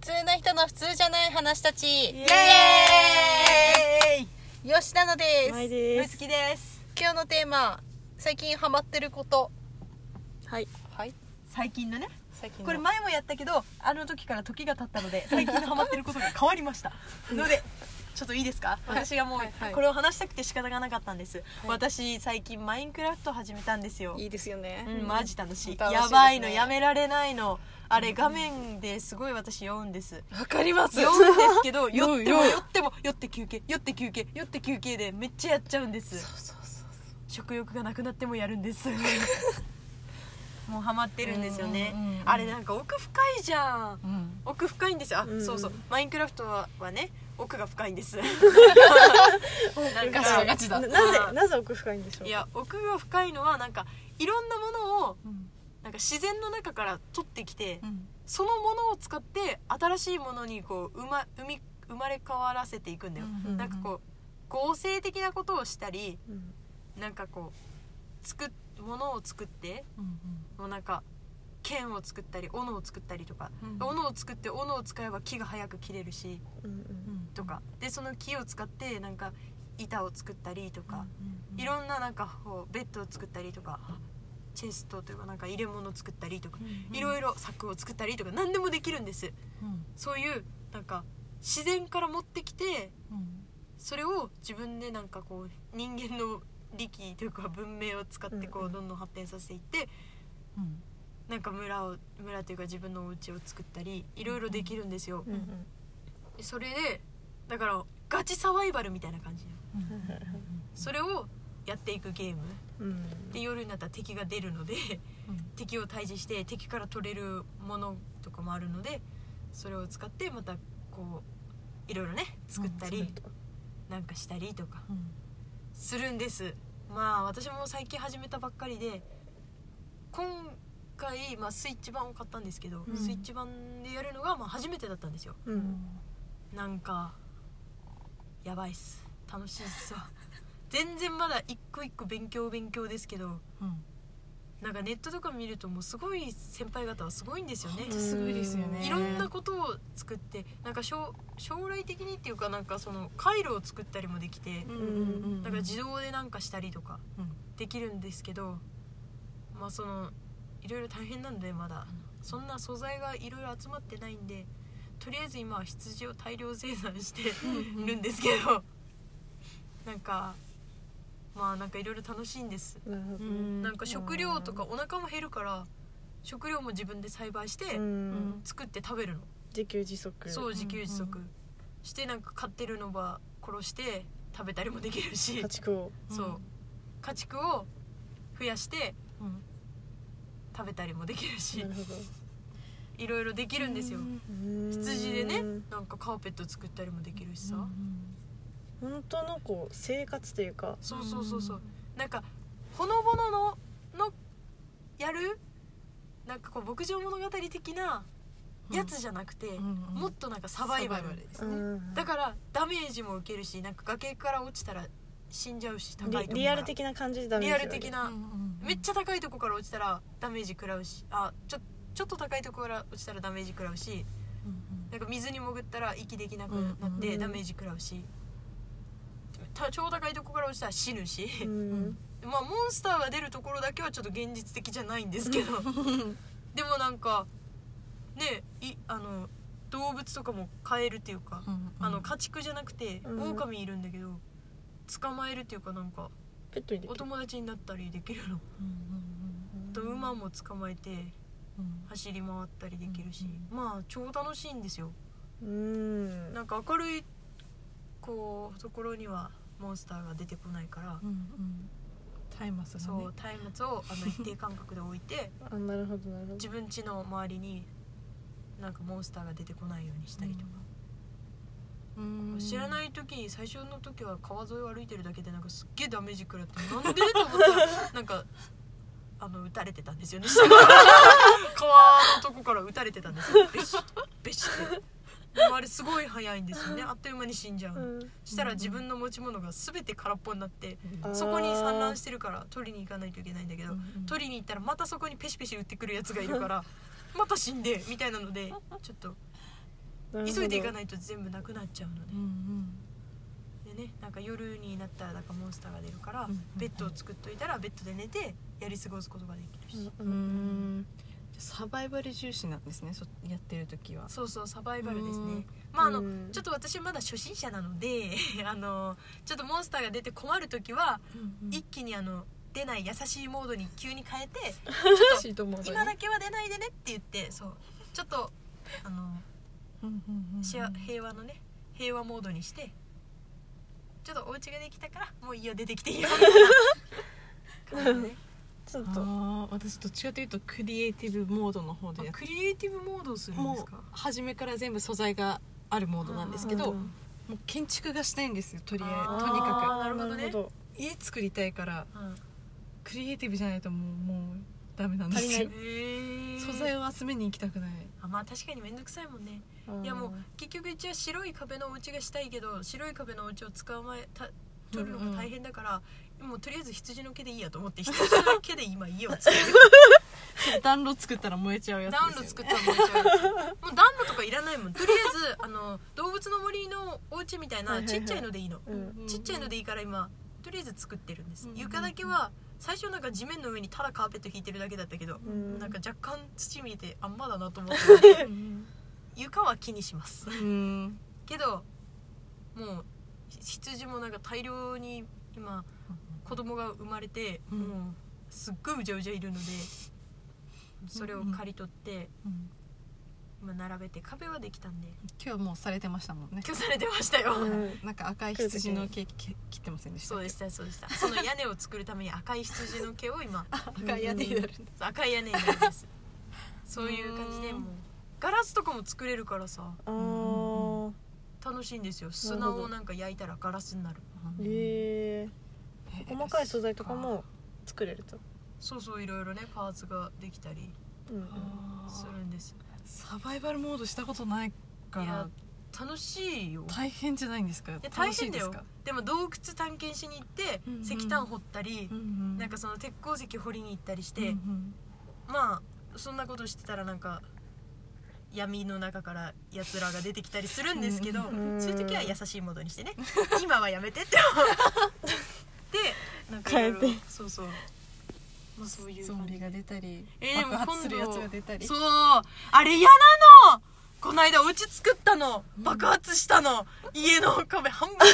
通な人の普通じゃない話たち。イイエーイ。吉田のです。前むです。つきです。今日のテーマ最近ハマってること。はい。はい。最近のね。最近の。これ前もやったけどあの時から時が経ったので最近のハマってることが変わりました。のでちょっといいですか、はい。私がもうはいはい。これを話したくて仕方がなかったんです、私最近マインクラフト始めたんですよ。いいですよね。うん、マジ楽しい。ね。やばいのやめられないの。あれ画面ですごい私酔うんです。わかります。酔うんですけど酔っても酔っても酔って休憩酔って休憩酔って休憩でめっちゃやっちゃうんです。そうそうそう食欲がなくなってもやるんです。もうハマってるんですよね、うんうんうんうん。あれなんか奥深いじゃん。うん。奥深いんですよ。あ、うん。そうそう。マインクラフトははね奥が深いんです。なんガチだガチだななぜなぜ奥深いんでしょう？いや奥が深いのはなんかいろんなものをうん。なんか自然の中から取ってきて、うん。そのものを使って新しいものにこう生ま生み生まれ変わらせていくんだよ、うんなんかこう合成的なことをしたりうん。なんかこう作っものを作ってうん。もうなんか剣を作ったり斧を作ったりとか、うん。斧を作って斧を使えば木が早く切れるしうんうんうん。とか。でその木を使ってなんか板を作ったりとか、うんいろんななんかこうベッドを作ったりとか。チェストというかなんか入れ物を作ったりとか、うんいろいろ柵を作ったりとか。何でもできるんです。うん。そういうなんか自然から持ってきてうん。それを自分でなんかこう人間の力というか文明を使ってこうんううん。どんどん発展させていってうんなんか村を村というか自分のお家を作ったりいろいろできるんですよ。うんうん。でそれでだからガチサバイバルみたいな感じうんそれをやっていくゲーム。うんで夜になったら敵が出るので敵を退治して敵から取れるものとかもあるのでそれを使ってまたこういろいろね作ったり、うんなんかしたりとかうん。するんです。まあ私も最近始めたばっかりで今回、まあ、スイッチ版を買ったんですけど、うん。スイッチ版でやるのがまあ初めてだったんですよ。ううん。んなんかやばいっす。楽しいっすわ。全然まだ一個一個勉強勉強ですけどうん。なんかネットとか見るともうすごい先輩方はすごいんですよね。ほんとすごいですよね。いろんなことを作ってなんか将将来的にっていうかなんかその回路を作ったりもできてうんうんうんだから自動でなんかしたりとかうん。できるんですけどまあそのいろいろ大変なんでまだ。そんな素材がいろいろ集まってないんでとりあえず今は羊を大量生産してるんですけど。なんかまあなんかいろいろ楽しいんです。なん。なんか食料とかお腹も減るから食料も自分で栽培してうん。作って食べるの。自給自足。そう自給自足。うしてなんか飼ってるのは殺して食べたりもできるし。家畜を。そう。家畜を増やしてうん食べたりもできるしいろいろできるんですよ。うん。羊でねなんかカーペット作ったりもできるしさ。本当のこう生活というか。そうそうそうそう。なんかほのぼのののやるなんかこう牧場物語的なやつじゃなくて、うんうんもっとなんかサバイバルですね。うんだからダメージも受けるしなんか崖から落ちたら死んじゃうし高いとリリアル的な感じでダメリージがあるアル的な、めっちゃ高いとこから落ちたらダメージ食らうしあちょちょっと高いとこから落ちたらダメージ食らうしなんか水に潜ったら息できなくなっうんうんてダメージ食らうし、た超高いとこから落ちたら死ぬし、うん。まあモンスターが出るところだけはちょっと現実的じゃないんですけど。でもなんかねいあの動物とかも飼えるっていうか、あの家畜じゃなくてうん。狼いるんだけど捕まえるっていうかなんかおペットにできる。友達になったりできるの。あと馬も捕まえて走り回ったりできるし、まあ超楽しいんですよ。うん。なんか明るいこうところにはモンスターが出てこないから、タイマスそのねう松明をあの一定間隔で置いてあなるほどなるほど。自分家の周りになんかモンスターが出てこないようにしたりとか、うん知らない時最初の時は川沿いを歩いてるだけでなんかすっげえダメージ食らってなんで？と思ったらなんかあの撃たれてたんですよね。川のとこから撃たれてたんですよ。ベシッベシッて。でもあれすごい早いんですよね。あっという間に死んじゃうの、うん。したら自分の持ち物が全て空っぽになってあーそこに産卵してるから取りに行かないといけないんだけど、うん。取りに行ったらまたそこにペシペシ撃ってくるやつがいるからまた死んでみたいなのでちょっと急いでいかないと全部なくなっちゃうのうんうん。ででねなんか夜になったらなんかモンスターが出るから、うんベッドを作っといたらベッドで寝てやり過ごすことができるし、ううんん。サバイバル重視なんですねそやってる時は。そうそうサバイバルですうん。ねまああの、うん。ちょっと私まだ初心者なので あのちょっとモンスターが出て困る時は、一気にあの出ない優しいモードに急に変えて 今だけは出ないでねって言ってそう。ちょっとあの平和のね平和モードにしてちょっとお家ができたからもういいよ出てきていいよ。みたいな感じでねちょっと。私どっちかというとクリエイティブモードの方で。やっあクリエイティブモードをするんでもうすか初めから全部素材があるモードなんですけど、うんもう建築がしたいんですよとりあえず。とにかなるほどね。家作りたいからうん。クリエイティブじゃないともうもうダメなんですよ。素材を集めに行きたくない。あまあ確かに面倒くさいもんね。うん。いやもう結局一応白い壁のお家がしたいけど白い壁のお家を使う前た取るのが大変だから、もうとりあえず羊の毛でいいやと思って 羊の毛で今家を作る暖炉作ったら燃えちゃうやつ暖炉作ったら燃えちゃうやつ。もう暖炉とかいらないもん。とりあえずあの動物の森のお家みたいなちっちゃいのでいいの、うんちっちゃいのでいいから今とりあえず作ってるんです、うん。床だけは最初なんか地面の上にただカーペット引いてるだけだったけど、ん。なんか若干土見えてあんまだなと思った。のでうん。床は気にします。うんけどもう羊もなんか大量に今子供が生まれて、うん。もうすっごいうじゃうじゃいるのでそれを刈り取ってうん今並べて壁はできたんで。今日もうされてましたもんね。今日されてましたよ、うん。なんか赤い羊の毛き切ってませんでしたそうでしたそうでした。その屋根を作るために赤い羊の毛を今。赤い屋根になる赤い屋根になるんです。そういう感じでもうガラスとかも作れるからさ。楽しいんですよ。砂をなんか焼いたらガラスになる。へえ細かい素材とかも作れると。そうそういろいろねパーツができたりうん。するんですサバイバルモードしたことないから楽しいよ。大変じゃないんですか？大変だよですか？でも洞窟探検しに行ってうんうん。石炭掘ったりうんうん。なんかその鉄鉱石掘りに行ったりしうんうてん。まあそんなことしてたらなんか闇の中からやつらが出てきたりするんですけどうんそういう時は優しいモードにしてね。今はやめてってでなんか変えて。そうそうまあそういうゾンビが出たりえー爆発するやつが出たり。そう。あれ嫌なの。この間お家作ったの。爆発したの。家の壁半分 マ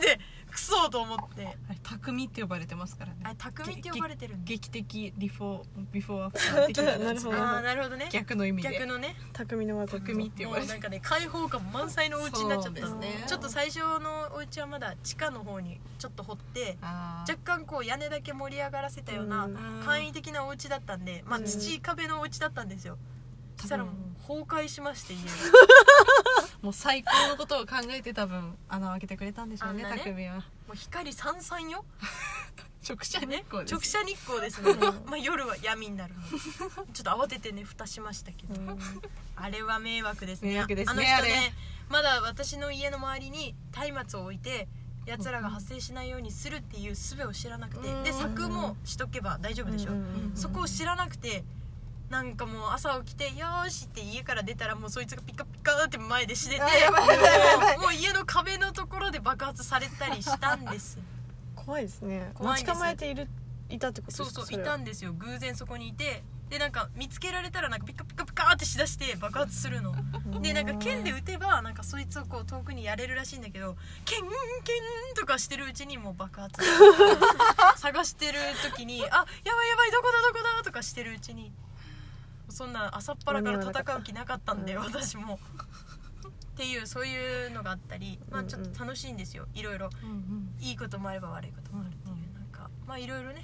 ジでクソと思って匠って呼ばれてますからね。あれ匠って呼ばれてるんだ。劇的リフォービフォーアフター的ななるほど。ああなるほどね。逆の意味で。逆のね。匠の技。匠って呼ばれてもうなんかね開放感満載のお家になっちゃった。ですね。ちょっと最初のお家はまだ地下の方にちょっと掘って若干こう屋根だけ盛り上がらせたようなうん。簡易的なお家だったんでまあうん。土壁のお家だったんですよ。そしたらもう崩壊しまして家。が もう最高のことを考えて多分穴を開けてくれたんでしょうねね。匠はもう光さんさんよ。直射日光です直射日光ですね、ん まあ夜は闇になる。のでちょっと慌ててね蓋しましたけど、うん。あれは迷惑ですね。迷惑ですねあの人ねまだ私の家の周りに松明を置いて奴らが発生しないようにするっていう術を知らなくて。うん。で柵もしとけば大丈夫でしょ、そこを知らなくてなんかもう朝起きて「よーし」って家から出たらもうそいつがピカピカって前でしててもうもう家の壁のところで爆発されたりしたんです。怖いですね。怖いんです待ち構えているいたってことですか？そうそういたんですよ。偶然そこにいて。でなんか見つけられたらなんかピカピカピカってしだして爆発するの。でなんか剣で撃てばなんかそいつをこう遠くにやれるらしいんだけど剣剣とかしてるうちにもう爆発 探してる時にあやばいやばいどこだどこだとかしてるうちにそんな朝っぱらから戦う気なかったんでうん。私も。っていうそういうのがあったりまあちょっと楽しいんですよ。いろいろ。うんうん。いいこともあれば悪いこともあるっていう。なんかまあいろいろね。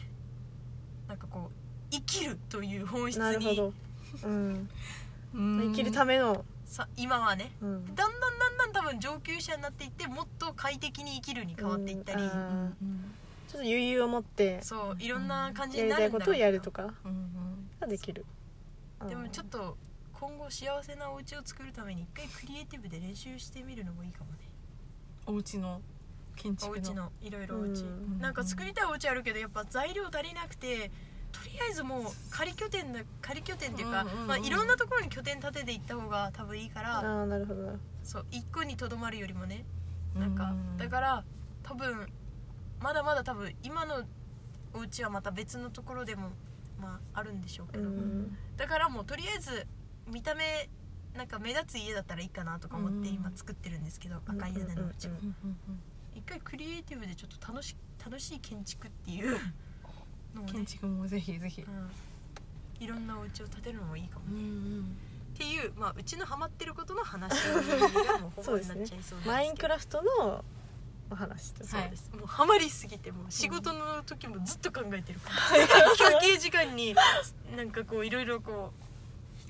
なんかこう生きるという本質になるほど。うん。うん。生きるための。さ今はね。うん。だんだんだんだん多分上級者になっていってもっと快適に生きるに変わっていったり、うん。ちょっと余裕を持って。そういろんな感じやになりたいことをやるとか。うん。ができるでもちょっと今後幸せなお家を作るために一回クリエイティブで練習してみるのもいいかもね。お家の建築の。お家のいろいろお家。うん。なんか作りたいお家あるけどやっぱ材料足りなくてとりあえずもう仮拠点だ仮拠点っていうか、まあ、いろんなところに拠点立てていった方が多分いいから、ああなるほど。なそう一個にとどまるよりもね。なんか、うん。だから多分まだまだ多分今のお家はまた別のところでもまああるんでしょうけうど、ん。だからもうとりあえず見た目なんか目立つ家だったらいいかなとか思ってうん。今作ってるんですけど、赤い屋根のうち。も、うんうんうん一回クリエイティブでちょっと楽し楽しい建築っていう のをねうん建、築もぜひぜひ。うん、いろんなお家を建てるのもいいかもうんうんっていう、まあ、うちのハマってることの話がもうほぼになっちゃいそうですけど。マインクラフトのお話とそうです、もうハマりすぎてもう仕事の時もずっと考えてるから、休憩時間になんかこういろいろこ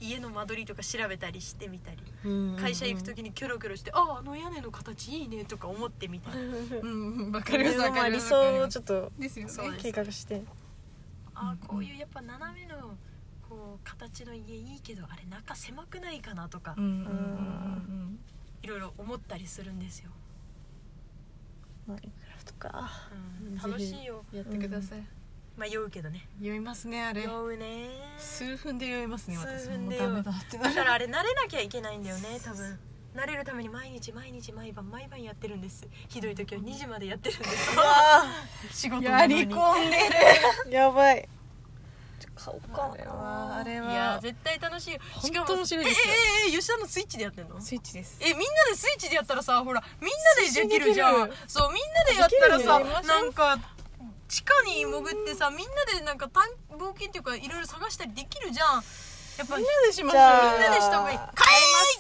う家の間取りとか調べたりしてみたり。うん会社行く時にキョロキョロして「あああの屋根の形いいね」とか思ってみたりうんうんわかりますまあわかますわかります。想をちょっとですよね計画して。ああこういうやっぱ斜めのこう形の家いいけどあれ中狭くないかなとか。うん。いろいろ思ったりするんですよ、マインクラフトか。うん、楽しいよ。うんやってください。まあ酔うけどね。酔いますねあれ。酔うね。数分で酔いますね私。数分でもうダメだってなる。だからあれ慣れなきゃいけないんだよね多分。慣れるために毎日毎日毎晩毎晩やってるんです。ひどい時は2時までやってるんです。仕事やり込んでる。やばい買おうかあれは。あれいやは絶対楽しいよ。本当面白いですよええええ吉田のスイッチでやってんの？スイッチです。えみんなでスイッチでやったらさほらみんなでできるじゃん。そうみんなでやったらさできるよ。なんか地下に潜ってさみんなでなんか探冒険っていうかいろいろ探したりできるじゃん。やっぱみんみんなでしましょうじゃあなでした方がいい。帰ります